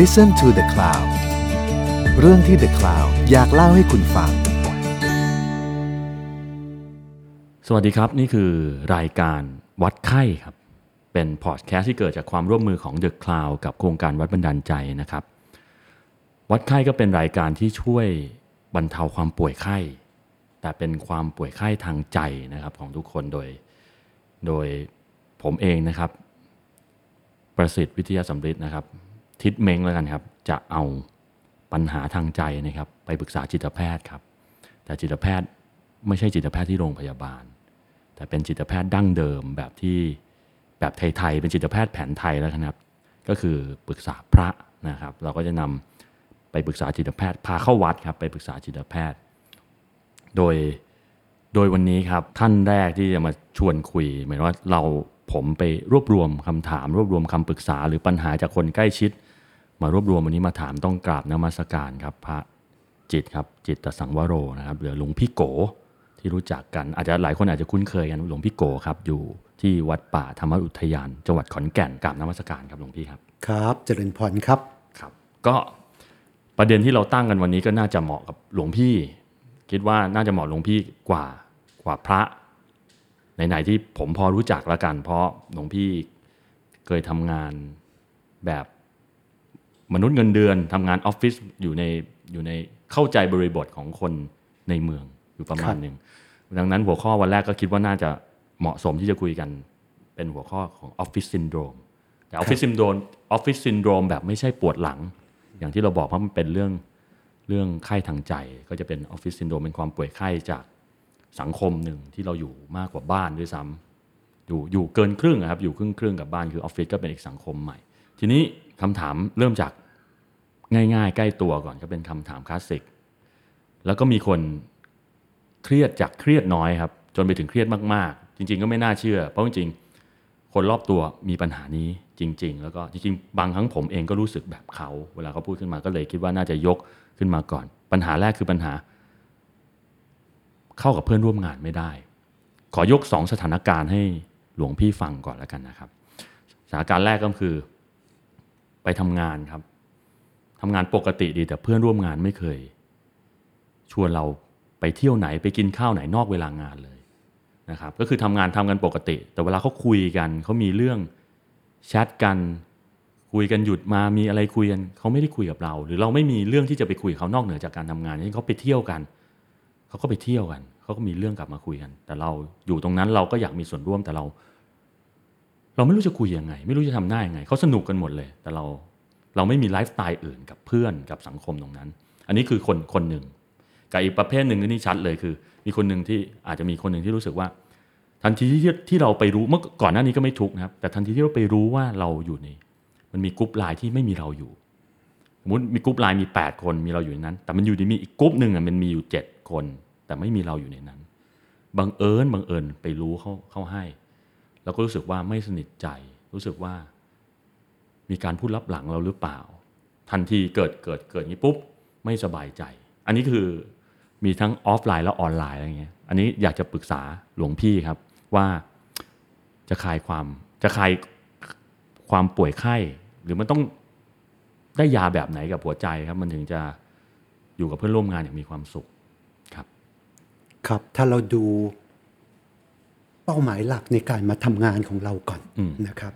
Listen to the Cloud เรื่องที่ The Cloud อยากเล่าให้คุณฟัง สวัสดีครับ นี่คือรายการวัดไข้ครับ เป็นพอดแคสต์ที่เกิดจากความร่วมมือของ The Cloud กับโครงการวัดบันดาลใจนะครับ วัดไข้ก็เป็นรายการที่ช่วยบรรเทาความป่วยไข้ แต่เป็นความป่วยไข้ทางใจนะครับของทุกคนโดย โดยผมเองนะครับ ประสิทธิ์วิทยาสำริดนะครับ ทิศเม้งแล้วกันครับ จะเอาปัญหาทางใจนะครับ ไปปรึกษาจิตแพทย์ครับ แต่จิตแพทย์ไม่ใช่จิตแพทย์ที่โรงพยาบาล แต่เป็นจิตแพทย์ดั้งเดิมแบบที่แบบไทยๆเป็นจิตแพทย์แผนไทยแล้วครับ ก็คือปรึกษาพระนะครับ เราก็จะนำไปปรึกษาจิตแพทย์พาเข้าวัดครับ ไปปรึกษาจิตแพทย์ โดยโดยวันนี้ครับท่านแรกที่จะมาชวนคุยหมายว่าเราผมไปรวบรวมคำถาม รวบรวมคำปรึกษา หรือปัญหาจากคนใกล้ชิด มารวบรวมวันนี้มาถามต้องกราบนมัสการครับพระจิตครับจิตตสังวโรนะครับหรือหลวงพี่โกที่รู้จักกันอาจจะหลายคนอาจจะคุ้นเคยกันหลวงพี่โกครับอยู่ที่วัดป่าธรรมอุทยานจังหวัดขอนแก่นกราบนมัสการครับหลวงพี่ครับครับเจริญพรครับครับ ก็ประเด็นที่เราตั้งกันวันนี้ก็น่าจะเหมาะกับหลวงพี่ คิดว่าน่าจะเหมาะหลวงพี่กว่ากว่าพระไหนๆที่ผมพอรู้จักละกัน เพราะหลวงพี่เคยทำงานแบบ มนุษย์เงินเดือนทำงานออฟฟิศอยู่ในอยู่ในเข้าใจบริบทของคนในเมืองอยู่ประมาณหนึ่งดังนั้นหัวข้อวันแรกก็คิดว่าน่าจะเหมาะสมที่จะคุยกันเป็นหัวข้อของออฟฟิศซินโดรมแต่ออฟฟิศซินโดรมออฟฟิศซินโดรมแบบไม่ใช่ปวดหลัง อย่างที่เราบอกว่ามันเป็นเรื่องเรื่องไข้ทางใจ ก็จะเป็นออฟฟิศซินโดรมเป็นความป่วยไข้จากสังคมหนึ่งที่เราอยู่มากกว่าบ้านด้วยซ้ำอยู่อยู่เกินครึ่งอะครับอยู่ครึ่งครึ่งกับบ้านคือออฟฟิศก็เป็นอีกสังคมใหม่ ทีนี้คำถามเริ่มจาก ง่ายๆ ใกล้ตัวก่อนก็เป็นคำถามคลาสสิก แล้วก็มีคนเครียดจากเครียดน้อยครับ จนไปถึงเครียดมากๆ จริง ๆ ก็ไม่น่าเชื่อ เพราะจริงๆคนรอบตัวมีปัญหานี้จริง ๆ แล้วก็จริงๆ บางครั้งผมเองก็รู้สึกแบบเขา เวลาเขาพูดขึ้นมาก็เลยคิดว่าน่าจะยกขึ้นมาก่อน ปัญหาแรกคือปัญหา เข้ากับเพื่อนร่วมงานไม่ได้ ขอยกสองสถานการณ์ให้หลวงพี่ฟังก่อนแล้วกันนะครับ สถานการณ์แรกก็คือ ไปทำงานครับ ทำงานปกติดีแต่เพื่อนร่วมงานไม่เคย ชวนเราไปเที่ยวไหนไปกินข้าวไหนนอกเวลางานเลยนะครับก็คือทำงานทำกันปกติ แต่เวลาเขาคุยกันเขามีเรื่องแชทกันคุยกันหยุดมามีอะไรคุยกันเขาไม่ได้คุยกับเรา หรือเราไม่มีเรื่องที่จะไปคุยเขานอกเหนือจากการทำงานที่เขาไปเที่ยวกันเขาก็ไปเที่ยวกันเขาก็มีเรื่องกลับมาคุยกัน แต่เราอยู่ตรงนั้นเราก็อยากมีส่วนร่วมแต่เรา เราไม่รู้จะคุยยังไง ไม่รู้จะทำหน้ายังไงเขาสนุกกันหมดเลย แต่เรา เราไม่มีไลฟ์สไตล์อื่นกับเพื่อนกับสังคมตรงนั้น อันนี้คือคนคนหนึ่งกับอีกประเภทหนึ่งที่ชัดเลยคือ มีคนหนึ่งที่อาจจะมีคนหนึ่งที่รู้สึกว่า ทันทีที่ที่เราไปรู้เมื่อก่อนหน้านี้ก็ไม่ทุกนะครับ แต่ทันทีที่เราไปรู้ว่าเราอยู่ในมันมีกรุ๊ปไลน์ที่ไม่มีเราอยู่สมมติมีกรุ๊ปไลน์มี 8 คนมีเราอยู่ในนั้น แต่มันอยู่ดีมีอีกกรุ๊ปหนึ่งอะมันมีอยู่ 7 คน แต่ไม่มีเราอยู่ในนั้นบังเอิญบังเอิญไปรู้เขาเขาให้ แล้วก็รู้สึกว่าไม่สนิทใจ รู้สึกว่า มีการพูดลับหลังเราหรือเปล่า ทันทีเกิดเกิดเกิดงี้ปุ๊บไม่สบายใจ อันนี้คือมีทั้งออฟไลน์และออนไลน์อะไรเงี้ย อันนี้อยากจะปรึกษาหลวงพี่ครับว่าจะคลายความจะคลายความป่วยไข้ หรือมันต้องได้ยาแบบไหนกับหัวใจครับ มันถึงจะอยู่กับเพื่อนร่วมงานอย่างมีความสุขครับ ครับถ้าเราดูเป้าหมายหลักในการมาทำงานของเราก่อนนะครับ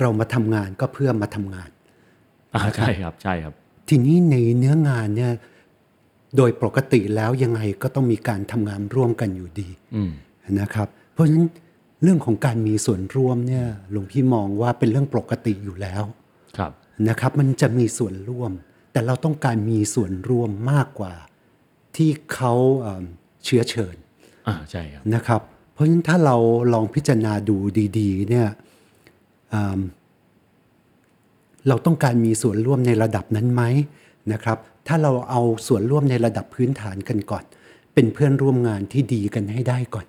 เรามาทำงานก็เพื่อมาทำงานอ่าใช่ครับใช่ครับ ทีนี้ในเนื้องานเนี่ยโดยปกติแล้วยังไงก็ต้องมีการทำงานร่วมกันอยู่ดีนะครับ เพราะฉะนั้นเรื่องของการมีส่วนร่วมเนี่ยหลวงพี่มองว่าเป็นเรื่องปกติอยู่แล้วครับนะครับ มันจะมีส่วนร่วม แต่เราต้องการมีส่วนร่วมมากกว่า ที่เขาเชื้อเชิญอ่าใช่ครับนะครับ เพราะฉะนั้นถ้าเราลองพิจารณาดูดี ๆ เนี่ย เราต้องการมีส่วนร่วมในระดับนั้นไหมนะครับ ถ้าเราเอาส่วนร่วมในระดับพื้นฐานกันก่อน เป็นเพื่อนร่วมงานที่ดีกันให้ได้ก่อน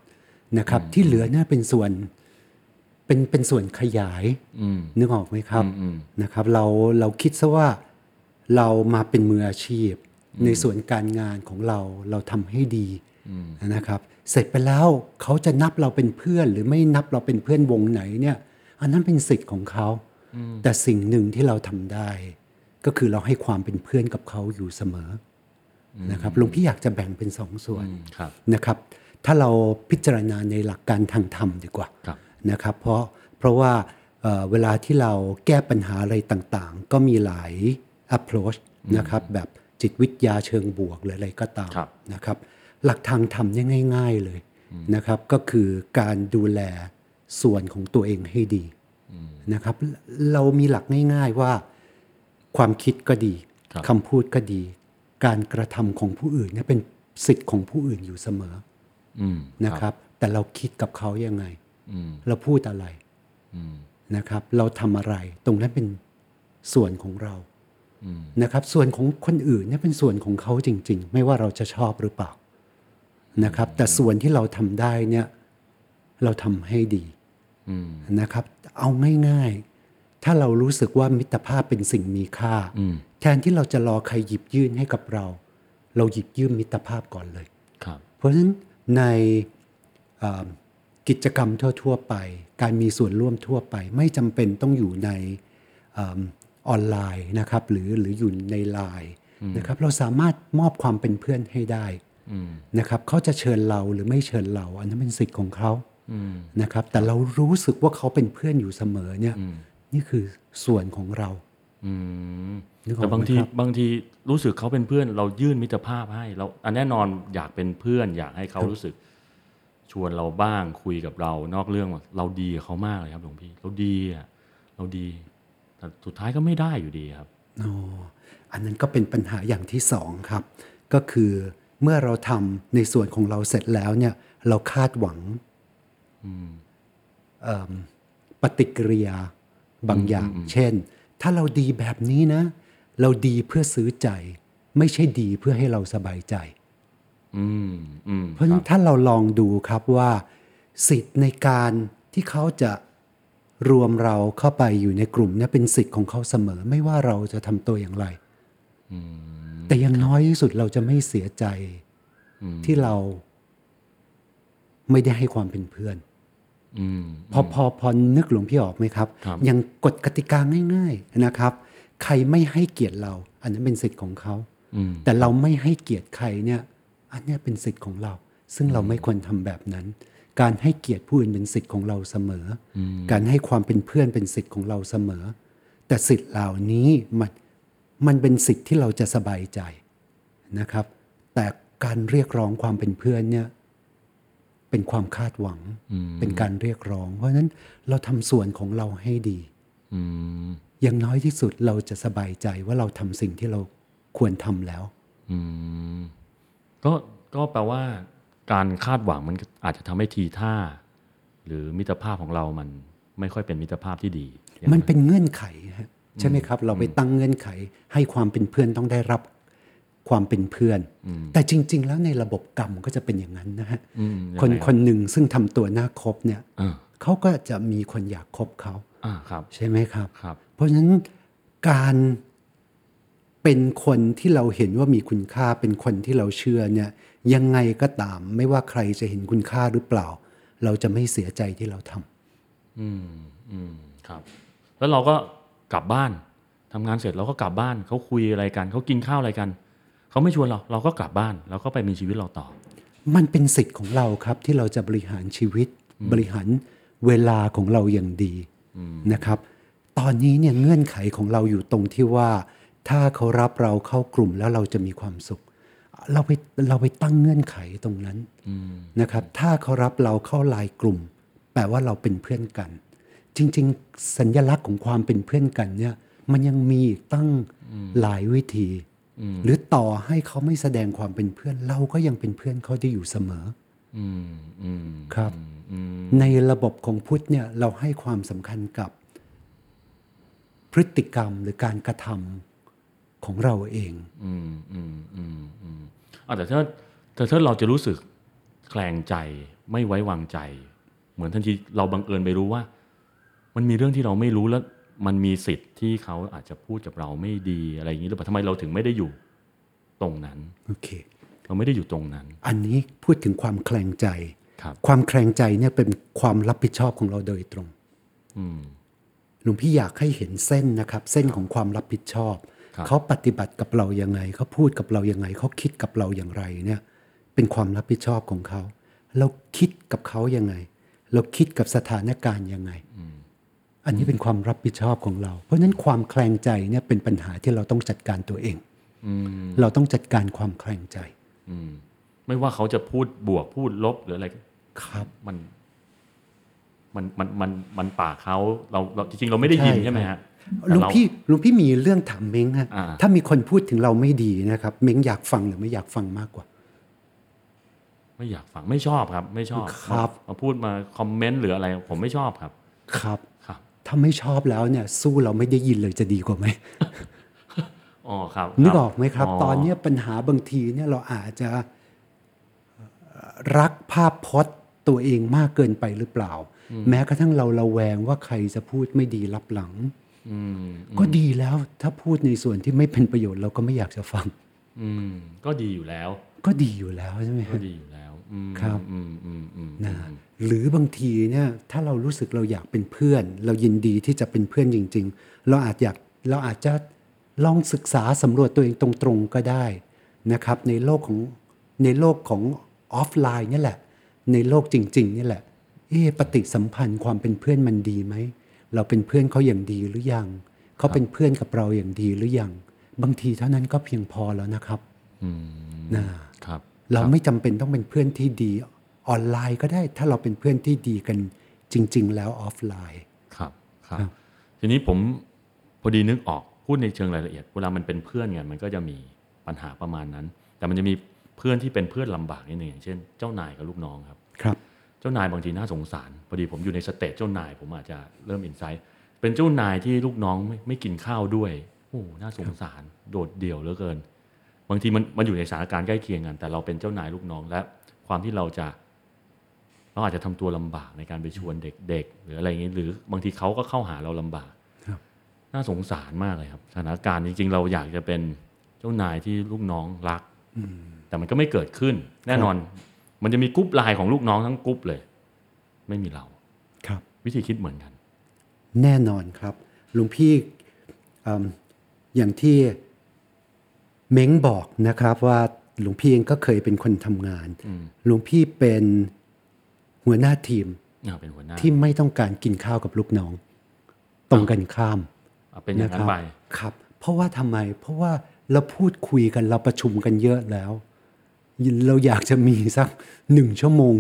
นะครับ ที่เหลือน่าเป็นส่วนเป็นเป็นส่วนขยายนึกออกไหมครับนะครับ เราเราคิดซะว่าเรามาเป็นมืออาชีพ ในส่วนการงานของเราเราทำให้ดีนะครับ เสร็จไปแล้วเขาจะนับเราเป็นเพื่อน หรือไม่นับเราเป็นเพื่อนวงไหนเนี่ย อันนั้นเป็นสิทธิ์ของเขาแต่สิ่งหนึ่งที่เราทำได้ ก็คือเราให้ความเป็นเพื่อนกับเขาอยู่เสมออนะครับหลวงพี่อยากจะแบ่งเป็นสองส่วนอืมครับนะครับ ถ้าเราพิจารณาในหลักการทางธรรมดีกว่าครับนะครับ เพราะเพราะว่าเอ่อเวลาที่เราแก้ปัญหาอะไรต่างๆ ก็มีหลาย approach นะครับแบบจิตวิทยาเชิงบวกหรืออะไรก็ตามครับนะครับ หลักทางธรรมเนี่ยง่าย ๆเลยนะครับ ก็คือการดูแล ส่วนของตัวเองให้ดีนะครับ เรามีหลักง่ายๆว่าความคิดก็ดีครับคำพูดก็ดี การกระทำของผู้อื่นเนี่ยเป็นสิทธิ์ของผู้อื่นอยู่เสมออืมนะครับ แต่เราคิดกับเขายังไงอืมเราพูดอะไรอืมนะครับ เราทำอะไร ตรงนั้นเป็นส่วนของเราอืมนะครับ ส่วนของคนอื่นเนี่ยเป็นส่วนของเขาจริง ๆ ไม่ว่าเราจะชอบหรือเปล่านะครับ แต่ส่วนที่เราทำได้เนี่ย เราทำให้ดีอืม นะครับ เอาง่ายๆ ถ้าเรารู้สึกว่ามิตรภาพเป็นสิ่งมีค่าอืมแทนที่เราจะรอใครหยิบยื่นให้กับเรา เราหยิบยื่นมิตรภาพก่อนเลยครับเพราะฉะนั้นในเอ่อกิจกรรมทั่ว ๆ ไป การมีส่วนร่วมทั่วไป ไม่จำเป็นต้องอยู่ในเอมออนไลน์นะครับ หรือหรืออยู่ในไลน์นะครับเราสามารถมอบความเป็นเพื่อนให้ได้อืมนะครับเขาจะเชิญเราหรือไม่เชิญเรา อันนั้นเป็นสิทธิ์ของเขาอืม นะครับ แต่เรารู้สึกว่าเขาเป็นเพื่อนอยู่เสมอเนี่ย นี่คือส่วนของเราอืมนึกออกแต่บางทีไหมครับบางทีรู้สึกเขาเป็นเพื่อน เรายื่นมิตรภาพให้เราอันแน่นอนอยากเป็นเพื่อน อยากให้เขารู้สึก ชวนเราบ้างคุยกับเรา นอกเรื่องเราดีกับเขามากเลยครับหลวงพี่ เราดีอะเราดีแต่สุดท้ายก็ไม่ได้อยู่ดีครับอ๋ออันนั้นก็เป็นปัญหาอย่างที่สองครับ ก็คือเมื่อเราทำในส่วนของเราเสร็จแล้วเนี่ย เราคาดหวังเอิ่ม ปฏิกิริยาบางอย่าง เช่น ถ้าเราดีแบบนี้นะ เราดีเพื่อซื้อใจ ไม่ใช่ดีเพื่อให้เราสบายใจอืมอืมเพราะฉะนั้นถ้าเราลองดูครับว่า สิทธิ์ในการที่เขาจะรวมเราเข้าไปอยู่ในกลุ่มเนี่ยเป็นสิทธิ์ของเขาเสมอ ไม่ว่าเราจะทำตัวอย่างไรแต่อยังน้อยที่สุดเราจะไม่เสียใจที่เราไม่ได้ให้ความเป็นเพื่อนอืม พอพอพอนึกหลวงพี่ออกไหมครับครับอย่างกฎกติกาง่าย ๆนะครับ ใครไม่ให้เกียรติเรา อันนั้นเป็นสิทธิ์ของเขาอืมแต่เราไม่ให้เกียรติใครเนี่ย อันเนี้ยเป็นสิทธิ์ของเรา ซึ่งเราไม่ควรทำแบบนั้น การให้เกียรติผู้อื่นเป็นสิทธิ์ของเราเสมออการให้ความเป็นเพื่อนเป็นสิทธิ์ของเราเสมอ แต่สิทธิ์เหล่านี้มันมันเป็นสิทธิ์ที่เราจะสบายใจนะครับ แต่การเรียกร้องความเป็นเพื่อนเนี่ย เป็นความคาดหวัง เป็นการเรียกร้อง เพราะฉะนั้นเราทำส่วนของเราให้ดีอืมอย่างน้อยที่สุดเราจะสบายใจว่าเราทำสิ่งที่เราควรทำแล้วอืมก็ก็แปลว่า การคาดหวังมันอาจจะทำให้ทีท่า หรือมิตรภาพของเรามันไม่ค่อยเป็นมิตรภาพที่ดีอย่างมันเป็นเงื่อนไขฮะใช่ไหมครับ เราไปตั้งเงื่อนไข ให้ความเป็นเพื่อนต้องได้รับ ความเป็นเพื่อน แต่จริง ๆ แล้วในระบบกรรมก็จะเป็นอย่างนั้นนะฮะอืมยังไงคนคนหนึ่งซึ่งทำตัวน่าคบเนี่ยอ่าเขาก็จะมีคนอยากคบเขาอ่าครับใช่ไหมครับครับเพราะฉะนั้นการเป็นคนที่เราเห็นว่ามีคุณค่าเป็นคนที่เราเชื่อเนี่ยยังไงก็ตามไม่ว่าใครจะเห็นคุณค่าหรือเปล่า เราจะไม่เสียใจที่เราทำอืมอืมครับ แล้วเราก็กลับบ้านทำงานเสร็จเราก็กลับบ้านเขาคุยอะไรกันเขากินข้าวอะไรกัน เขาไม่ชวนเราเราก็กลับบ้านเราก็ไปมีชีวิตเราต่อ มันเป็นสิทธิ์ของเราครับที่เราจะบริหารชีวิตบริหารเวลาของเราอย่างดีนะครับ ตอนนี้เนี่ยเงื่อนไขของเราอยู่ตรงที่ว่า ถ้าเขารับเราเข้ากลุ่มแล้วเราจะมีความสุข เราไปเราไปตั้งเงื่อนไขตรงนั้นนะครับ ถ้าเขารับเราเข้าไลายกลุ่ม แปลว่าเราเป็นเพื่อนกัน จริง ๆ สัญลักษณ์ของความเป็นเพื่อนกันเนี่ย มันยังมีอีกตั้งหลายวิธี หรือต่อให้เขาไม่แสดงความเป็นเพื่อน เราก็ยังเป็นเพื่อนเขาได้อยู่เสมออืมอืมครับอืมในระบบของพุทธเนี่ยเราให้ความสำคัญกับพฤติกรรมหรือการกระทำของเราเองอืมอืมอืมอืมอะแต่ถ้าแต่ถ้าเราจะรู้สึกแคลงใจไม่ไว้วางใจ เหมือนทันทีเราบังเอิญไปรู้ว่า มันมีเรื่องที่เราไม่รู้แล้ว มันมีสิทธิ์ที่เขาอาจจะพูดกับเราไม่ดีอะไรอย่างนี้หรือเปล่าทำไมเราถึงไม่ได้อยู่ตรงนั้นโอเค เราไม่ได้อยู่ตรงนั้น อันนี้พูดถึงความแคลงใจครับความแคลงใจเนี่ยเป็นความรับผิดชอบของเราโดยตรงอืมหลวงพี่อยากให้เห็นเส้นนะครับ เส้นของความรับผิดชอบครับเขาปฏิบัติกับเรายังไง เขาพูดกับเรายังไง เขาคิดกับเราอย่างไรเนี่ย เป็นความรับผิดชอบของเขา เราคิดกับเขายังไง เราคิดกับสถานการณ์ยังไง อันนี้เป็นความรับผิดชอบของเรา เพราะฉะนั้นความแคลงใจเนี่ยเป็นปัญหาที่เราต้องจัดการตัวเองอืมเราต้องจัดการความแคลงใจอืมไม่ว่าเขาจะพูดบวกพูดลบหรืออะไรครับ มัน มันมันมันมันปากเขาเราเราจริงๆ เราไม่ได้ยินใช่ใช่ไหมฮะหลุงแต่เราพี่หลุงพี่มีเรื่องถามเม้งฮะอ่าถ้ามีคนพูดถึงเราไม่ดีนะครับ เม้งอยากฟังหรือไม่อยากฟังมากกว่า ไม่อยากฟังไม่ชอบครับ ไม่ชอบครับมาพูดมาคอมเมนต์หรืออะไร ผมไม่ชอบครับ ครับครับ ถ้าไม่ชอบแล้วเนี่ย สู้เราไม่ได้ยินเลยจะดีกว่าไหมอ๋อครับนึกคอรัอกไหมครับ ตอนเนี้ยปัญหาบางทีเนี่ยเราอาจจะเอ่อรักภาพพจน์ตัวเองมากเกินไปหรือเปล่า แม้กระทั่งเราระแวงว่าใครจะพูดไม่ดีรับหลังอืมก็ดีแล้วถ้าพูดในส่วนที่ไม่เป็นประโยชน์เราก็ไม่อยากจะฟัง อืม ก็ดีอยู่แล้ว ก็ดีอยู่แล้วใช่ไหมก็ฮะดีอยู่แล้วอืมครับ อืมอืมอืมนะ หรือบางทีเนี่ยถ้าเรารู้สึกเราอยากเป็นเพื่อน เรายินดีที่จะเป็นเพื่อนจริง ๆ เราอาจอยากเราอาจจะลองศึกษาสำรวจตัวเองตรงๆก็ได้นะครับในโลกของในโลกของออฟไลน์เนี่ยแหละ ในโลกจริงๆเนี่ยแหละเอ๊ะปฏิสัมพันธ์ความเป็นเพื่อนมันดีไหมเราเป็นเพื่อนเขาอย่างดีหรือยังเขาเป็นเพื่อนกับเราอย่างดีหรือยังบางทีเท่านั้นก็เพียงพอแล้วนะครับอืมนะครับ เราไม่จำเป็นต้องเป็นเพื่อนที่ดี ออนไลน์ก็ได้ถ้าเราเป็นเพื่อนที่ดีกันจริง ๆ แล้วออฟไลน์ครับครับครับ ทีนี้ผมพอดีนึกออกพูดในเชิงรายละเอียด เวลามันเป็นเพื่อนกันมันก็จะมีปัญหาประมาณนั้น แต่มันจะมีเพื่อนที่เป็นเพื่อนลำบากนิดหนึ่งอย่างเช่น เจ้านายกับลูกน้องครับครับ เจ้านายบางทีน่าสงสารพอดีผมอยู่ในสเตจเจ้านายผมอาจจะเริ่มอินไซต์เป็นเจ้านายที่ลูกน้องไม่ไม่กินข้าวด้วยโอ้น่าสงสารโดดเดี่ยวเหลือเกิน บางทีมันมันอยู่ในสถานการณ์ใกล้เคียงกัน แต่เราเป็นเจ้านายลูกน้องและความที่เราจะ เราอาจจะทำตัวลำบากในการไปชวนเด็กๆ หรืออะไรอย่างนี้หรือบางทีเขาก็เข้าหาเราลำบากครับน่าสงสารมากเลยครับสถานการณ์จริงๆ เราอยากจะเป็นเจ้านายที่ลูกน้องรักแต่มันก็ไม่เกิดขึ้น แน่นอน มันจะมีกรุ๊ปไลน์ของลูกน้องทั้งกรุ๊ปเลย ไม่มีเราครับ วิธีคิดเหมือนกัน แน่นอนครับหลวงพี่อืมอย่างที่เม้งบอกนะครับว่าหลวงพี่เองก็เคยเป็นคนทำงานอืมหลวงพี่เป็น หัวหน้าทีมอ่าเป็นหัวหน้าที่ไม่ต้องการกินข้าวกับลูกน้อง ตรงกันข้ามอะเป็นอย่างนั้นไปครับ เพราะว่าทำไม เพราะว่าเราพูดคุยกันเราประชุมกันเยอะแล้ว เราอยากจะมีสักหนึ่งชั่วโมง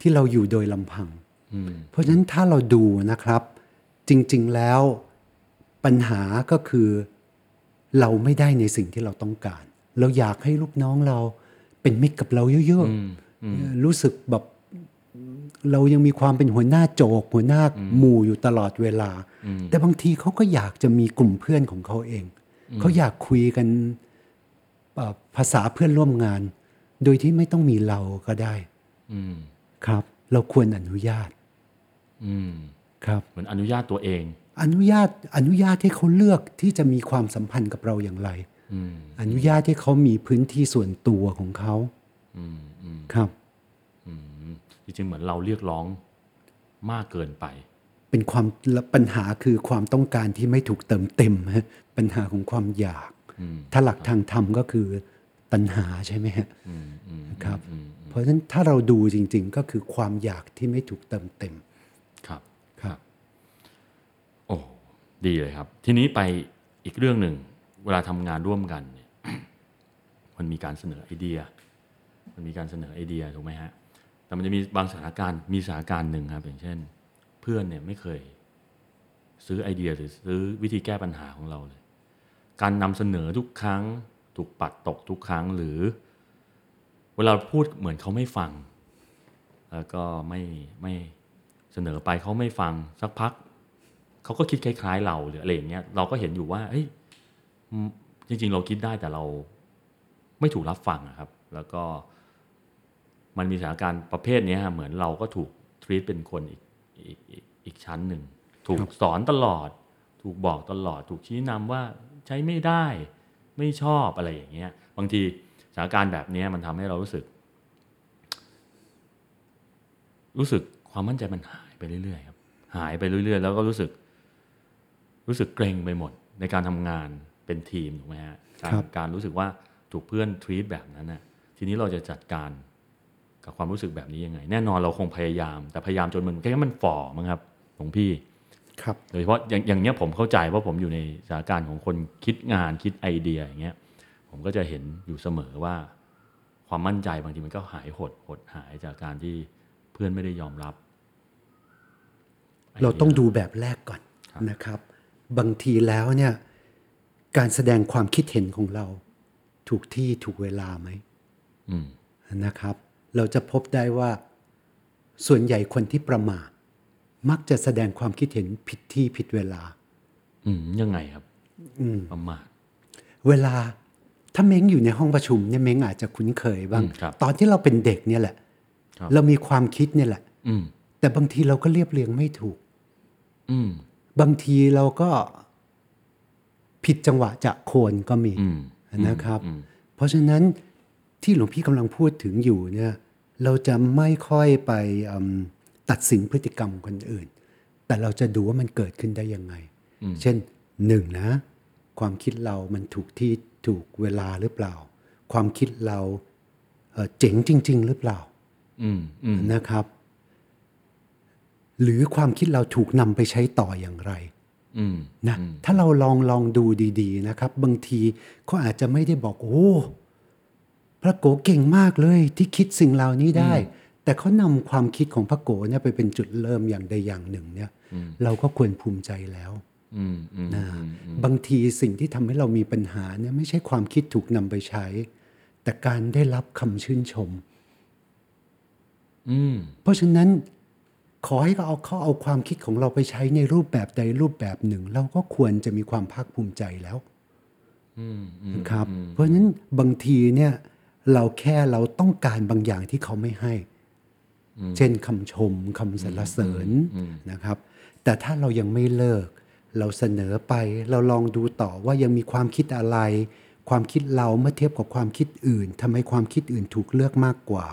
ที่เราอยู่โดยลำพังอืมเพราะฉะนั้นถ้าเราดูนะครับ จริง ๆแล้วปัญหาก็คือ เราไม่ได้ในสิ่งที่เราต้องการ เราอยากให้ลูกน้องเราเป็นมิตรกับเราเยอะอืมอืมๆรู้สึกแบบ เรายังมีความเป็นหัวหน้าโจก หัวหน้าหมู่อยู่ตลอดเวลาอืมแต่บางทีเขาก็อยากจะมีกลุ่มเพื่อนของเขาเอง เขาอยากคุยกันเอ่อภาษาเพื่อนร่วมงาน โดยที่ไม่ต้องมีเราก็ได้อืมครับ เราควรอนุญาตอืมครับเหมือนอนุญาตตัวเอง อนุญาตอนุญาตให้เขาเลือกที่จะมีความสัมพันธ์กับเราอย่างไรอืมอนุญาตให้เขามีพื้นที่ส่วนตัวของเขาอืมอืมครับอืม จริงๆเหมือนเราเรียกร้องมากเกินไป เป็นความและปัญหาคือความต้องการที่ไม่ถูกเติมเต็มฮะปัญหาของความอยากอืมถ้าหลักทางธรรมก็คือตัณหาใช่ไหมฮะอืมอืมครับอืมเพราะฉะนั้นถ้าเราดูจริง ๆ ก็คือความอยากที่ไม่ถูกเติมเต็ม ครับครับโอ้ดีเลยครับ ทีนี้ไปอีกเรื่องหนึ่งเวลาทำงานร่วมกันเนี่ยมันมีการเสนอไอเดีย มันมีการเสนอไอเดียถูกไหมฮะ แต่มันจะมีบางสถานการณ์มีสถานการณ์หนึ่งครับอย่างเช่น เพื่อนเนี่ยไม่เคย ซื้อไอเดียหรือซื้อวิธีแก้ปัญหาของเราเลย การนำเสนอทุกครั้งถูกปัดตกทุกครั้งหรือ เวลาพูดเหมือนเขาไม่ฟัง แล้วก็ไม่ไม่เสนอไปเขาไม่ฟังสักพักเขาก็คิดคล้ายๆ เราหรืออะไรอย่างเงี้ยเราก็เห็นอยู่ว่าเฮ้ยจริง ๆ เราคิดได้แต่เราไม่ถูกรับฟังครับ แล้วก็ มันมีสถานการณ์ประเภทเนี้ยฮะเหมือนเราก็ถูกทรีตเป็นคนอีกอีกอีกอีกชั้นหนึ่ง ถูกสอนตลอด ถูกบอกตลอด ถูกชี้นำว่าใช้ไม่ได้ไม่ชอบอะไรอย่างเงี้ย บางทีสถานการณ์แบบเนี้ยมันทำให้เรารู้สึก รู้สึกความมั่นใจมันหายไปเรื่อยๆครับหายไปเรื่อย ๆ แล้วก็รู้สึก รู้สึกเกรงไปหมด ในการทำงานเป็นทีมถูกไหมฮะการครับการรู้สึกว่าถูกเพื่อนทวีตแบบนั้นน่ะทีนี้เราจะจัดการ กับความรู้สึกแบบนี้ยังไง แน่นอนเราคงพยายาม แต่พยายามจนมันแค่มันฝ่อมั้งครับหลวงพี่ครับโดยเฉพาะอย่างอย่างเนี้ยผมเข้าใจว่าผมอยู่ในสถานการณ์ของคนคิดงานคิดไอเดียอย่างเงี้ยผมก็จะเห็นอยู่เสมอว่า ความมั่นใจบางทีมันก็หายหดหดหายจากการที่เพื่อนไม่ได้ยอมรับ เราต้องดูแบบแรกก่อนนะครับ บางทีแล้วเนี่ยการแสดงความคิดเห็นของเรา ถูกที่ถูกเวลาไหมอืมนะครับ เราจะพบได้ว่า ส่วนใหญ่คนที่ประมาทมักจะแสดงความคิดเห็นผิดที่ผิดเวลา อืมยังไงครับประมาทเวลาถ้าเม้งอยู่ในห้องประชุมเนี่ยเม้งอาจจะคุ้นเคยบ้างอืมครับตอนที่เราเป็นเด็กเนี่ยแหละครับเรามีความคิดเนี่ยแหละ อืมแต่บางทีเราก็เรียบเรียงไม่ถูก อืมบางทีเราก็ผิดจังหวะจะโคนก็มีอืมนะครับอืมเพราะฉะนั้นที่หลวงพี่กำลังพูดถึงอยู่เนี่ย เราจะไม่ค่อยไปอืมตัดสินพฤติกรรมคนอื่น แต่เราจะดูว่ามันเกิดขึ้นได้ยังไง เช่นหนึ่งนะ ความคิดเรามันถูกที่ถูกเวลาหรือเปล่า ความคิดเราเอ่อเจ๋งจริง ๆ หรือเปล่าอืมอืมนะครับ หรือความคิดเราถูกนำไปใช้ต่ออย่างไรอืมนะถ้าเราลองลองดูดี ๆ นะครับ บางทีเขาอาจจะไม่ได้บอกโอ้ พระโกเก่งมากเลยที่คิดสิ่งเหล่านี้ได้ แต่เขานำความคิดของพระโกเนี่ยไปเป็นจุดเริ่มอย่างใดอย่างหนึ่งเนี่ย เราก็ควรภูมิใจแล้วอืมอืมนะบางทีสิ่งที่ทำให้เรามีปัญหาเนี่ยไม่ใช่ความคิดถูกนำไปใช้ แต่การได้รับคำชื่นชมอืมเพราะฉะนั้นขอให้เขาเอาเขาเอาความคิดของเราไปใช้ในรูปแบบใดรูปแบบหนึ่ง เราก็ควรจะมีความภาคภูมิใจแล้วอืมอืมนะครับ เพราะฉะนั้นบางทีเนี่ย เราแค่เราต้องการบางอย่างที่เขาไม่ให้ เช่นคำชมคำสรรเสริญนะครับ แต่ถ้าเรายังไม่เลิก เราเสนอไปเราลองดูต่อว่ายังมีความคิดอะไร ความคิดเราเมื่อเทียบกับความคิดอื่นทำไมความคิดอื่นถูกเลือกมากกว่า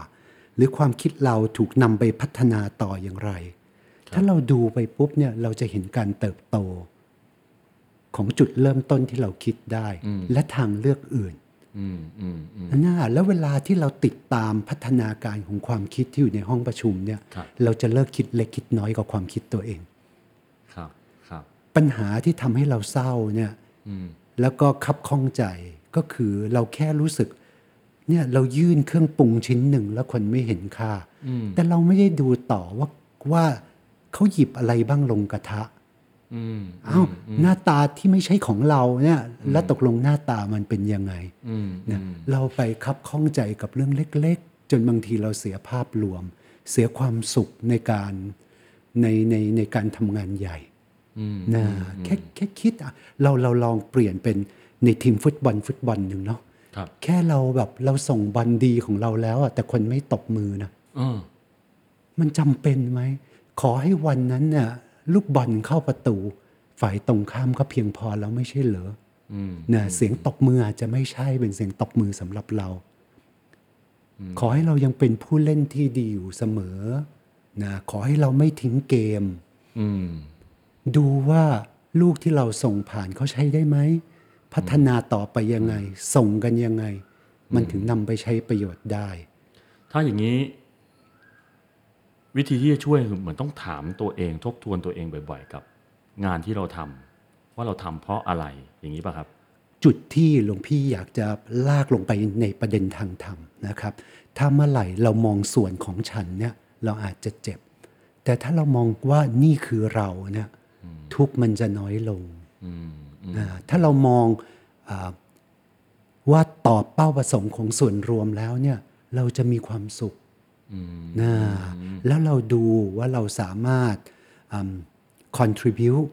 หรือความคิดเราถูกนำไปพัฒนาต่ออย่างไร ถ้าเราดูไปปุ๊บเนี่ยเราจะเห็นการเติบโต ของจุดเริ่มต้นที่เราคิดได้ และทางเลือกอื่นอืมอืมอืม น่าแล้วเวลาที่เราติดตามพัฒนาการของความคิดที่อยู่ในห้องประชุมเนี่ยครับเราจะเลิกคิดเล็กคิดน้อยกับความคิดตัวเองครับครับ ปัญหาที่ทำให้เราเศร้าเนี่ยอืมแล้วก็คับข้องใจก็คือเราแค่รู้สึกเนี่ยเรายื่นเครื่องปรุงชิ้นหนึ่งแล้วคนไม่เห็นค่า แต่เราไม่ได้ดูต่อว่าว่าเขาหยิบอะไรบ้างลงกระทะ อืมอ้าวหน้าตาที่ไม่ใช่ของเราเนี่ย แล้วตกลงหน้าตามันเป็นยังไงอืมเนี่ยเราไปคับข้องใจกับเรื่องเล็ก ๆ จนบางทีเราเสียภาพรวม เสียความสุขในการในในในการทำงานใหญ่อืมนะแค่แค่คิดอะเราเราลองเปลี่ยนเป็นในทีมฟุตบอลฟุตบอลหนึ่งเนาะครับแค่เราแบบเราส่งบอลดีของเราแล้วอะแต่คนไม่ตบมือนะเออมันจำเป็นไหมขอให้วันนั้นน่ะ ลูกบอลเข้าประตู ฝ่ายตรงข้ามก็เพียงพอแล้วไม่ใช่เหรออืมนะเสียงตบมืออาจจะไม่ใช่เป็นเสียงตบมือสำหรับเรา ขอให้เรายังเป็นผู้เล่นที่ดีอยู่เสมอนะขอให้เราไม่ทิ้งเกมอืมดูว่าลูกที่เราส่งผ่านเขาใช้ได้ไหม พัฒนาต่อไปยังไง ส่งกันยังไง มันถึงนำไปใช้ประโยชน์ได้ ถ้าอย่างนี้ วิธีที่จะช่วยคือเหมือนต้องถามตัวเองทบทวนตัวเองบ่อย ๆ กับ งานที่เราทำว่าเราทำเพราะอะไรอย่างนี้ป่ะครับ จุดที่หลวงพี่อยากจะลากลงไปในประเด็นทางธรรมนะครับถ้าเมื่อไหร่เรามองส่วนของฉันเนี่ยเราอาจจะเจ็บ แต่ถ้าเรามองว่านี่คือเราเนี่ยทุกข์มันจะน้อยลงอ่าถ้าเรามองอาว่าตอบเป้าประสงค์ของส่วนรวมแล้วเนี่ยเราจะมีความสุข นะแล้วเราดูว่าเราสามารถอืม contribute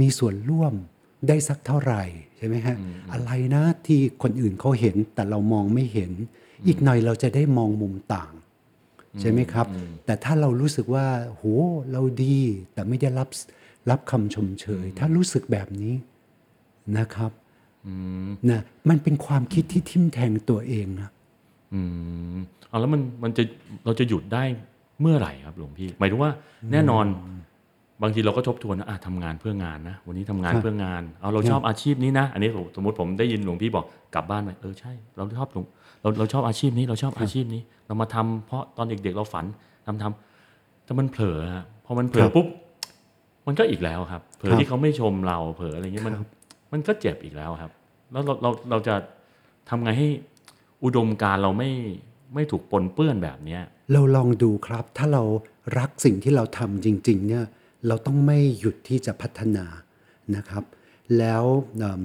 มีส่วนร่วมได้สักเท่าไหร่ใช่ไหมฮะอะไรนะที่คนอื่นเขาเห็นแต่เรามองไม่เห็น อีกหน่อยเราจะได้มองมุมต่าง ใช่ไหมครับ แต่ถ้าเรารู้สึกว่าโหเราดี แต่ไม่ได้รับรับคำชมเชย ถ้ารู้สึกแบบนี้นะครับนะมันเป็นความคิดที่ทิ่มแทงตัวเองนะ อืมเอาแล้วมันมันจะเราจะหยุดได้เมื่อไหร่ครับหลวงพี่ หมายถึงว่าแน่นอนบางทีเราก็ทบทวนนะอะทำงานเพื่องานนะวันนี้ทำงานครับเพื่องานเอาเราชอบอาชีพนี้นะ อันนี้ผมสมมติผมได้ยินหลวงพี่บอกกลับบ้านไปเออใช่ เราชอบหลวงเราเราชอบอาชีพนี้เราชอบอาชีพนี้ เรามาทำเพราะตอนเด็กๆเราฝันทำทำแต่มันเผลอฮะพอมันเผลคอรับปุ๊บมันก็อีกแล้วครับ เผลอครับที่เขาไม่ชมเราเผลออะไรเงี้ยมันครับมันก็เจ็บอีกแล้วครับ แล้วเราเราเราจะทำไงให้ อุดมการณ์เราไม่ไม่ถูกปนเปื้อนแบบเนี้ย เราลองดูครับ ถ้าเรารักสิ่งที่เราทำจริง ๆ เนี่ยเราต้องไม่หยุดที่จะพัฒนานะครับ แล้วเอิ่ม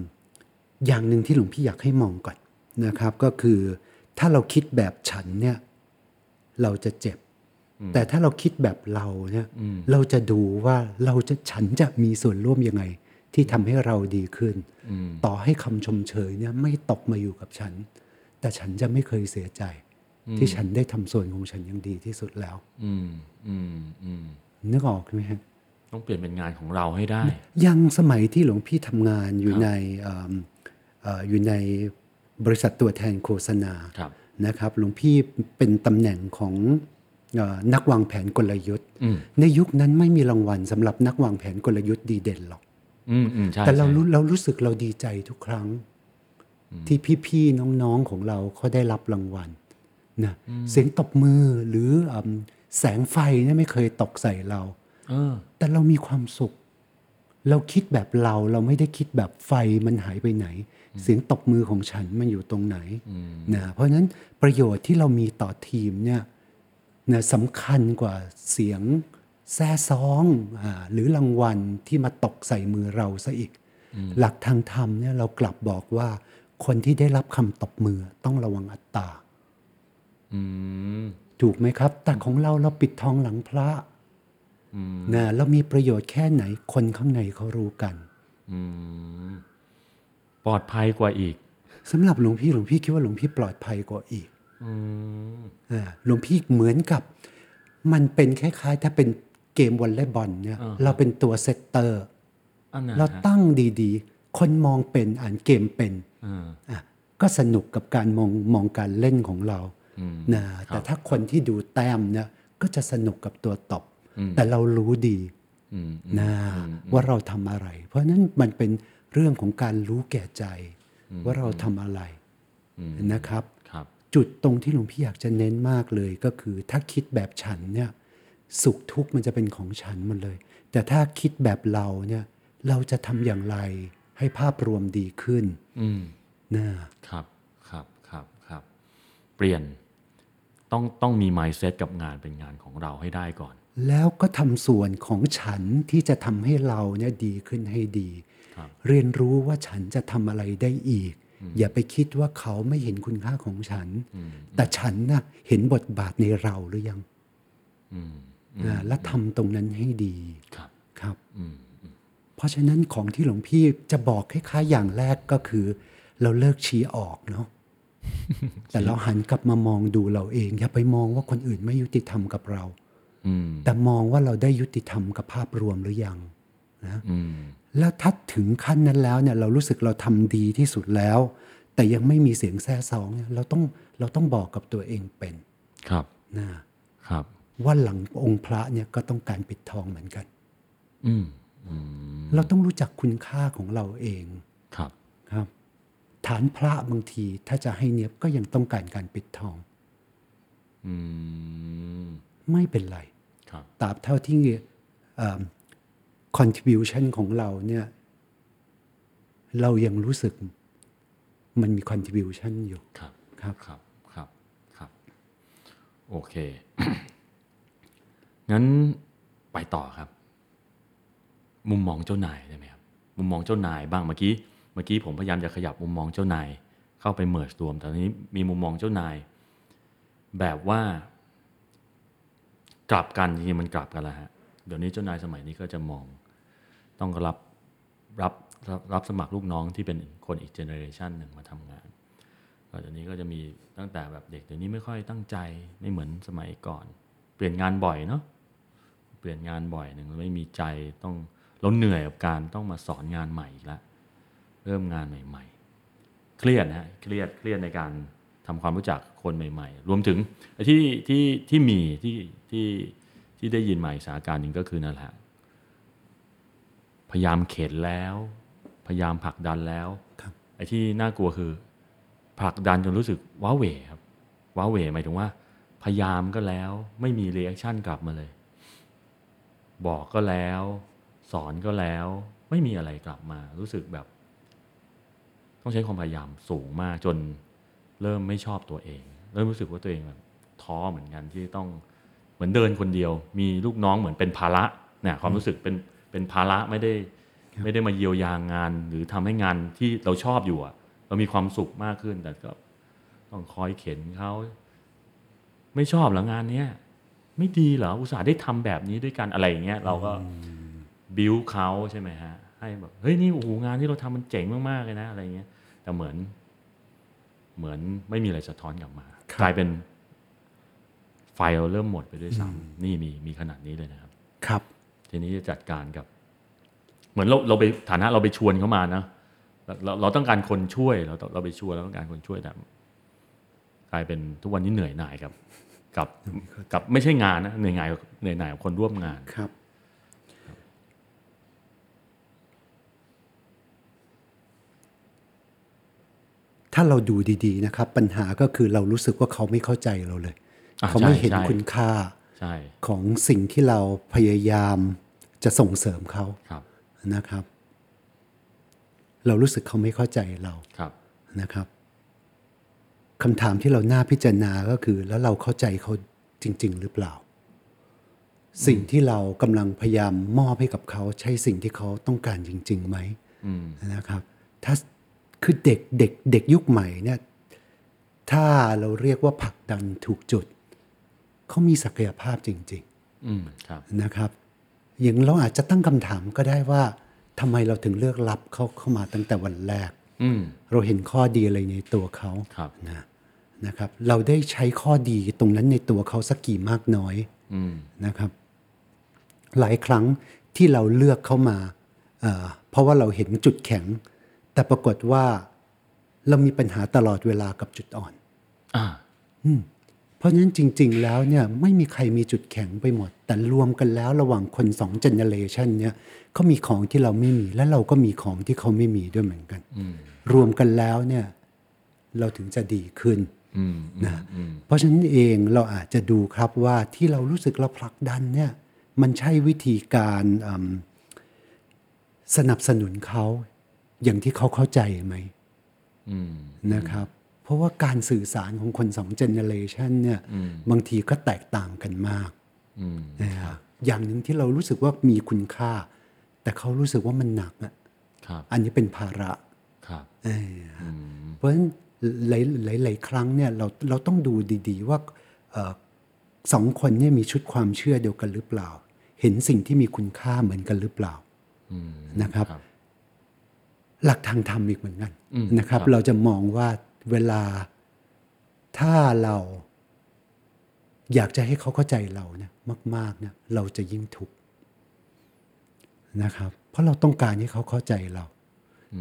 อย่างหนึ่งที่หลวงพี่อยากให้มองก่อนนะครับ ก็คือถ้าเราคิดแบบฉันเนี่ยเราจะเจ็บ แต่ถ้าเราคิดแบบเราเนี่ยเราจะดูว่าเราจะฉันจะมีส่วนร่วมยังไง ที่ทำให้เราดีขึ้น ต่อให้คำชมเชยเนี่ยไม่ตกมาอยู่กับฉัน แต่ฉันจะไม่เคยเสียใจ ที่ฉันได้ทำส่วนของฉันอย่างดีที่สุดแล้ว อืมอืมอืมนึกออกไหมฮะต้องเปลี่ยนเป็นงานของเราให้ได้ ยังสมัยที่หลวงพี่ทำงานอยู่ในเอิ่มเอ่ออยู่ในบริษัทตัวแทนโฆษณาครับนะครับหลวงพี่เป็นตำแหน่งของเออนักวางแผนกลยุทธ์อืมในยุคนั้นไม่มีรางวัลสำหรับนักวางแผนกลยุทธ์ดีเด่นหรอกอืมอืมใช่แต่เราใช่รู้เรารู้สึกเราดีใจทุกครั้ง ที่พี่ๆน้องๆของเราเขาได้รับรางวัลนะเสียงตบมือหรืออืมแสงไฟเนี่ยไม่เคยตกใส่เราเออแต่เรามีความสุข เราคิดแบบเราเราไม่ได้คิดแบบไฟมันหายไปไหน เสียงตบมือของฉันมันอยู่ตรงไหนนะเพราะฉะนั้นประโยชน์ที่เรามีต่อทีมเนี่ยนะสำคัญกว่าเสียงแซ่ซองอาหรือรางวัลที่มาตกใส่มือเราซะอีก หลักทางธรรมเนี่ยเรากลับบอกว่า คนที่ได้รับคำตบมือต้องระวังอัตตาอืมถูกไหมครับ แต่ของเราเราปิดทองหลังพระนะเรามีประโยชน์แค่ไหน คนข้างในเขารู้กันอืมปลอดภัยกว่าอีกสำหรับหลวงพี่หลวงพี่คิดว่าหลวงพี่ปลอดภัยกว่าอีกอืมอ่าหลวงพี่เหมือนกับ มันเป็นคล้ายๆ ถ้าเป็นเกมวอลเลย์บอลเนี่ยอ่าเราเป็นตัว setterอันนั้นเราฮะตั้งดีๆ คนมองเป็นอ่านเกมเป็นอ่าอะ ก็สนุกกับการมองมองการเล่นของเราอืมนะครับแต่ถ้าคนที่ดูแต้มเนี่ยก็จะสนุกกับตัวตบอืมแต่เรารู้ดีอืมนะว่าเราทำอะไร เพราะฉะนั้นมันเป็นเรื่องของการรู้แก่ใจ ว่าเราทำอะไรนะครับครับจุดตรงที่หลวงพี่อยากจะเน้นมากเลยก็คือ ถ้าคิดแบบฉันเนี่ยสุขทุกข์มันจะเป็นของฉันหมดเลย แต่ถ้าคิดแบบเราเนี่ยเราจะทำอย่างไรให้ภาพรวมดีขึ้นอืม นะครับครับครับครับ เปลี่ยนต้องต้องมี mindset กับงานเป็นงานของเราให้ได้ก่อน แล้วก็ทำส่วนของฉันที่จะทำให้เราเนี่ยดีขึ้นให้ดีครับเรียนรู้ว่าฉันจะทำอะไรได้อีก อย่าไปคิดว่าเขาไม่เห็นคุณค่าของฉัน แต่ฉันน่ะเห็นบทบาทในเราหรือยังอืมอ่าและทำตรงนั้นให้ดีครับครับอืมเพราะฉะนั้นของที่หลวงพี่จะบอกคล้ายๆอย่างแรกก็คือ เราเลิกชี้ออกเนาะแต่เราหันกลับมามองดูเราเอง อย่าไปมองว่าคนอื่นไม่ยุติธรรมกับเราอืมแต่มองว่าเราได้ยุติธรรมกับภาพรวมหรือยังนะอืมแล้วถ้าถึงขั้นนั้นแล้วเนี่ย เรารู้สึกเราทำดีที่สุดแล้ว แต่ยังไม่มีเสียงแซ่ซองเนี่ยเราต้องเราต้องบอกกับตัวเองเป็น ครับนะครับ ว่าหลังองค์พระเนี่ยก็ต้องการปิดทองเหมือนกัน อืมอืมเราต้องรู้จักคุณค่าของเราเองครับครับ ฐานพระบางที ถ้าจะให้เนียบก็ยังต้องการการปิดทองอืมไม่เป็นไรครับตราบเท่าที่เอ่อ contribution ของเราเนี่ย เรายังรู้สึกมันมี contribution อยู่ครับ ครับครับครับครับ โอเค งั้นไปต่อครับ มุมมองเจ้านายได้ไหมครับ มุมมองเจ้านายบ้างเมื่อกี้เมื่อกี้ผมพยายามจะขยับมุมมองเจ้านายเข้าไปเมิร์รวม แต่ตอนนี้มีมุมมองเจ้านาย แบบว่ากลับกันจริงๆมันกลับกันแล้วฮะเดี๋ยวนี้เจ้านายสมัยนี้ก็จะมอง ต้องรับรับรับรับสมัครลูกน้องที่เป็นคนอีกเจเนอเรชันหนึ่งมาทำงานก็เดี๋ยวนี้ก็จะมีตั้งแต่แบบเด็กเดี๋ยวนี้ไม่ค่อยตั้งใจไม่เหมือนสมัยก่อน เปลี่ยนงานบ่อยเนาะเปลี่ยนงานบ่อยหนึ่งไม่มีใจต้องเราเหนื่อยกับการต้องมาสอนงานใหม่อีกแล้ว เริ่มงานใหม่ ๆ เครียดนะฮะเครียดเครียดในการทำความรู้จักคนใหม่ ๆ รวมถึงไอ้ที่ที่ที่มีที่ที่ที่ได้ยินใหม่สถานการณ์หนึ่งก็คือนั่นแหละพยายามเข็นแล้ว พยายามผลักดันแล้วครับไอ้ที่น่ากลัวคือผลักดันจนรู้สึกว้าเหว่ครับว้าเหว่หมายถึงว่า พยายามก็แล้ว ไม่มี reaction กลับมาเลย บอกก็แล้ว สอนก็แล้ว ไม่มีอะไรกลับมา รู้สึกแบบ ต้องใช้ความพยายามสูงมากจนเริ่มไม่ชอบตัวเอง เริ่มรู้สึกว่าตัวเองแบบท้อเหมือนกันที่ต้องเหมือนเดินคนเดียว มีลูกน้องเหมือนเป็นภาระเนี่ยความรู้สึกเป็นเป็นภาระไม่ได้ไม่ได้มาเยียวยางาน หรือทำให้งานที่เราชอบอยู่อะเรามีความสุขมากขึ้นแต่ก็ต้องคอยเข็นเขาไม่ชอบเหรองานเนี้ยไม่ดีเหรออุตส่าห์ได้ทำแบบนี้ด้วยกันอะไรอย่างเงี้ยเราก็บิวเขาใช่ไหมฮะให้แบบเฮ้ยนี่โอ้โหงานที่เราทำมันเจ๋งมากๆเลยนะอะไรเงี้ย แต่เหมือน เหมือนไม่มีอะไรสะท้อนกลับมาครับกลายเป็นไฟเราเริ่มหมดไปด้วยซ้ำนี่มีมีขนาดนี้เลยนะครับ ครับ ทีนี้จะจัดการกับ เหมือนเราเราไปฐานะเราไปชวนเขามานะเราเราเราต้องการคนช่วยเราต้องเราไปชวนเราต้องการคนช่วยแต่กลายเป็นทุกวันนี้เหนื่อยหน่ายกับ กับกับไม่ใช่งานนะเหนื่อยหน่ายเหนื่อยหน่ายกับคนร่วมงานครับ ถ้าเราดูดีๆนะครับ ปัญหาก็คือเรารู้สึกว่าเขาไม่เข้าใจเราเลยอะเขาไม่ใช่เห็นใช่คุณค่าใช่ของสิ่งที่เราพยายามจะส่งเสริมเขาครับนะครับ เรารู้สึกเขาไม่เข้าใจเราครับนะครับคำถามที่เราน่าพิจารณาก็คือ แล้วเราเข้าใจเขาจริง ๆ หรือเปล่า สิ่งที่เรากำลังพยายามมอบให้กับเขา ใช่สิ่งที่เขาต้องการจริงๆไหมอืมนะครับ ถ้า คือเด็กเด็กเด็กยุคใหม่เนี่ยถ้าเราเรียกว่าผลักดันถูกจุด เขามีศักยภาพจริงๆอืมครับนะครับ อย่างเราอาจจะตั้งคำถามก็ได้ว่าทำไมเราถึงเลือกรับเขาเข้ามาตั้งแต่วันแรกอืมเราเห็นข้อดีอะไรในตัวเขาครับนะนะครับ เราได้ใช้ข้อดีตรงนั้นในตัวเขาสักกี่มากน้อยอืมนะครับ หลายครั้งที่เราเลือกเข้ามาเอ่อเพราะว่าเราเห็นจุดแข็ง แต่ปรากฏว่าเรามีปัญหาตลอดเวลากับจุดอ่อนอ่าเพราะฉะนั้นจริง ๆ แล้วเนี่ยไม่มีใครมีจุดแข็งไปหมด แต่รวมกันแล้วระหว่างคนสองเจเนเรชันเนี่ยเขามีของที่เราไม่มี และเราก็มีของที่เขาไม่มีด้วยเหมือนกันอืมรวมกันแล้วเนี่ย เราถึงจะดีขึ้นอืมนะอืมเพราะฉะนั้นเองเราอาจจะดูครับว่าที่เรารู้สึกเราผลักดันเนี่ย มันใช่วิธีการอืมสนับสนุนเขา อย่างที่เขาเข้าใจไหมอืมนะครับ เพราะว่าการสื่อสารของคนสองเจเนเรชันเนี่ยอืมบางทีก็แตกต่างกันมากอืมนะครับอย่างหนึ่งที่เรารู้สึกว่ามีคุณค่า แต่เขารู้สึกว่ามันหนักอะครับอันนี้เป็นภาระครับเอออืมเพราะฉะนั้นหลายหลายหลายครั้งเนี่ยเราเราต้องดูดี ๆ ว่าเอ่อสองคนเนี่ยมีชุดความเชื่อเดียวกันหรือเปล่า เห็นสิ่งที่มีคุณค่าเหมือนกันหรือเปล่าอืมนะครับครับ หลักทางธรรมอีกเหมือนกันอืมนะครับครับ เราจะมองว่าเวลาถ้าเราอยากจะให้เขาเข้าใจเราเนี่ยมากๆเนี่ยเราจะยิ่งทุกข์นะครับ เพราะเราต้องการให้เขาเข้าใจเรา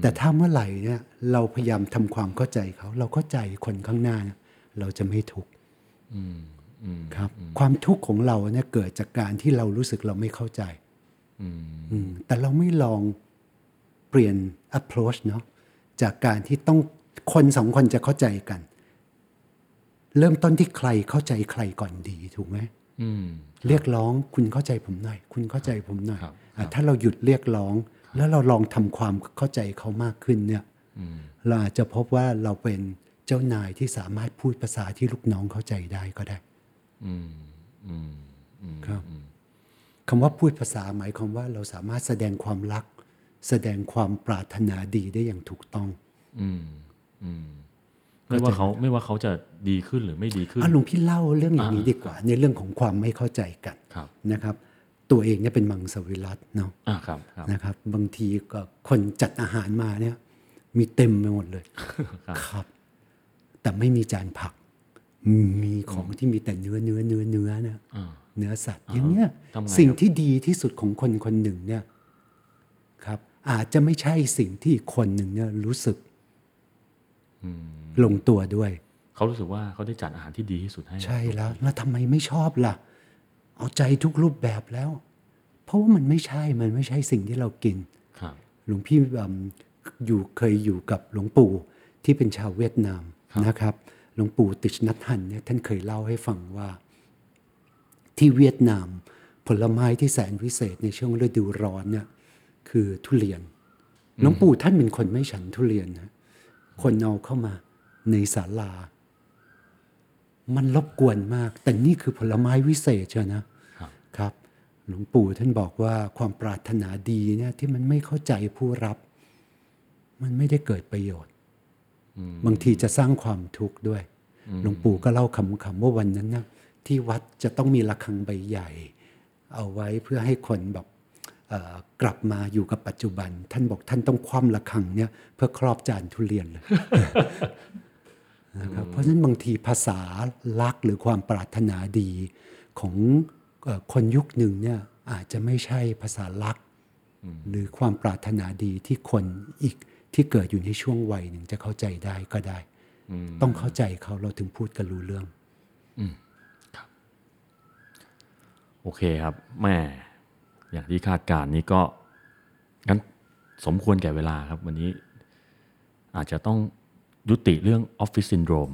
แต่ถ้าเมื่อไหร่เนี่ยเราพยายามทำความเข้าใจเขา เราเข้าใจคนข้างหน้าเนี่ยเราจะไม่ทุกข์อืมอืมครับ ความทุกข์ของเราเนี่ยเกิดจากการที่เรารู้สึกเราไม่เข้าใจอืมอืมแต่เราไม่ลองเปลี่ยน approach เนาะจากการที่ต้องคนสองคนจะเข้าใจกัน เริ่มต้นที่ใครเข้าใจใครก่อนดีถูกไหมอืมเรียกร้องคุณเข้าใจผมหน่อย คุณเข้าใจผมหน่อยครับอะถ้าเราหยุดเรียกร้อง แล้วเราลองทำความเข้าใจเขามากขึ้นเนี่ยอืมเราอาจจะพบว่าเราเป็นเจ้านายที่สามารถพูดภาษาที่ลูกน้องเข้าใจได้ก็ได้อืมอืมอืมครับคำว่าพูดภาษาหมายความว่าเราสามารถแสดงความรัก แสดงความปรารถนาดีได้อย่างถูกต้อง อืมอืมไม่ว่าเขาไม่ว่าเขาจะดีขึ้นหรือไม่ดีขึ้นอะหลวงพี่เล่าเรื่องอย่างนี้อ่าดีกว่า ในเรื่องของความไม่เข้าใจกันครับนะครับ ตัวเองเนี่ยเป็นมังสวิรัตเนาะอ่าครับครับนะครับ บางทีก็คนจัดอาหารมาเนี่ย มีเต็มไปหมดเลยครับ แต่ไม่มีจานผัก มีของที่มีแต่เนื้อเนื้อเนื้อเนื้อเนี่ยอ่าเนื้อสัตว์อย่างเงี้ยทำไงสิ่งครับที่ดีที่สุดของคนคนหนึ่งเนี่ย ครับ อาจจะไม่ใช่สิ่งที่อีกคนหนึ่งเนี่ยรู้สึกอืมลงตัวด้วย เขารู้สึกว่าเขาได้จัดอาหารที่ดีที่สุดให้ ใช่แล้ว แล้วทำไมไม่ชอบล่ะ เอาใจทุกรูปแบบแล้ว เพราะว่ามันไม่ใช่ มันไม่ใช่สิ่งที่เรากินหลวงพี่อืมอยู่เคยอยู่กับหลวงปู่ที่เป็นชาวเวียดนามนะครับ หลวงปู่ติชนัทหันเนี่ยท่านเคยเล่าให้ฟังว่า ที่เวียดนาม ผลไม้ที่แสนวิเศษในช่วงฤดูร้อนเนี่ย คือทุเรียนหลวงปู่ท่านเป็นคนไม่ฉันทุเรียนนะคนเอาเข้ามาในศาลา มันรบกวนมาก แต่นี่คือผลไม้วิเศษเชียวนะครับครับหลวงปู่ท่านบอกว่าความปรารถนาดีเนี่ยที่มันไม่เข้าใจผู้รับ มันไม่ได้เกิดประโยชน์บางทีจะสร้างความทุกข์ด้วยหลวงปู่ก็เล่าคำๆว่าวันนั้นนะที่วัดจะต้องมีระฆังใบใหญ่ เอาไว้เพื่อให้คนแบบเอ่อ กลับมาอยู่กับปัจจุบัน ท่านบอกท่านต้องคว่ำระฆังเนี่ยเพื่อครอบจานทุเรียนเลยนะครับเพราะฉะนั้นบางทีภาษาลักษณ์หรือความปรารถนาดีของเออคนยุคหนึ่งเนี่ยอาจจะไม่ใช่ภาษาลักษณ์หรือความปรารถนาดีที่คนอีกที่เกิดอยู่ในช่วงวัยหนึ่งจะเข้าใจได้ก็ได้ ต้องเข้าใจเขาเราถึงพูดกันรู้เรื่องโอเคครับแม่ อย่างที่คาดการณ์นี้ก็งั้นสมควรแก่เวลาครับ วันนี้อาจจะต้องยุติเรื่องออฟฟิศซินโดรม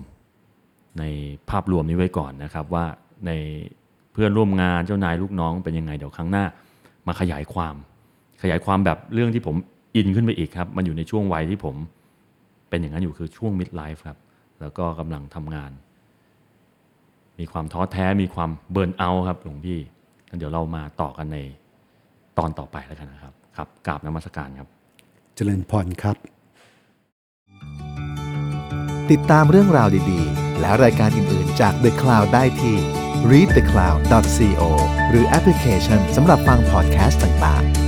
ในภาพรวมนี้ไว้ก่อนนะครับ ว่าในเพื่อนร่วมงานเจ้านายลูกน้องเป็นยังไงเดี๋ยวครั้งหน้ามาขยายความ ขยายความแบบเรื่องที่ผมอินขึ้นไปอีกครับ มันอยู่ในช่วงวัยที่ผมเป็นอย่างนั้นอยู่คือช่วง mid life ครับ แล้วก็กำลังทำงาน มีความท้อแท้มีความเบิร์นเอาครับหลวงพี่งั้นเดี๋ยวเรามาต่อกันใน ตอนต่อไปแล้วกันนะครับครับกราบนมัสการครับ เจริญพรครับ ติดตามเรื่องราวดีๆ และรายการอื่นๆจาก The Cloud ได้ที่ readthecloud.co หรือแอปพลิเคชันสำหรับฟังพอดแคสต์ต่างๆ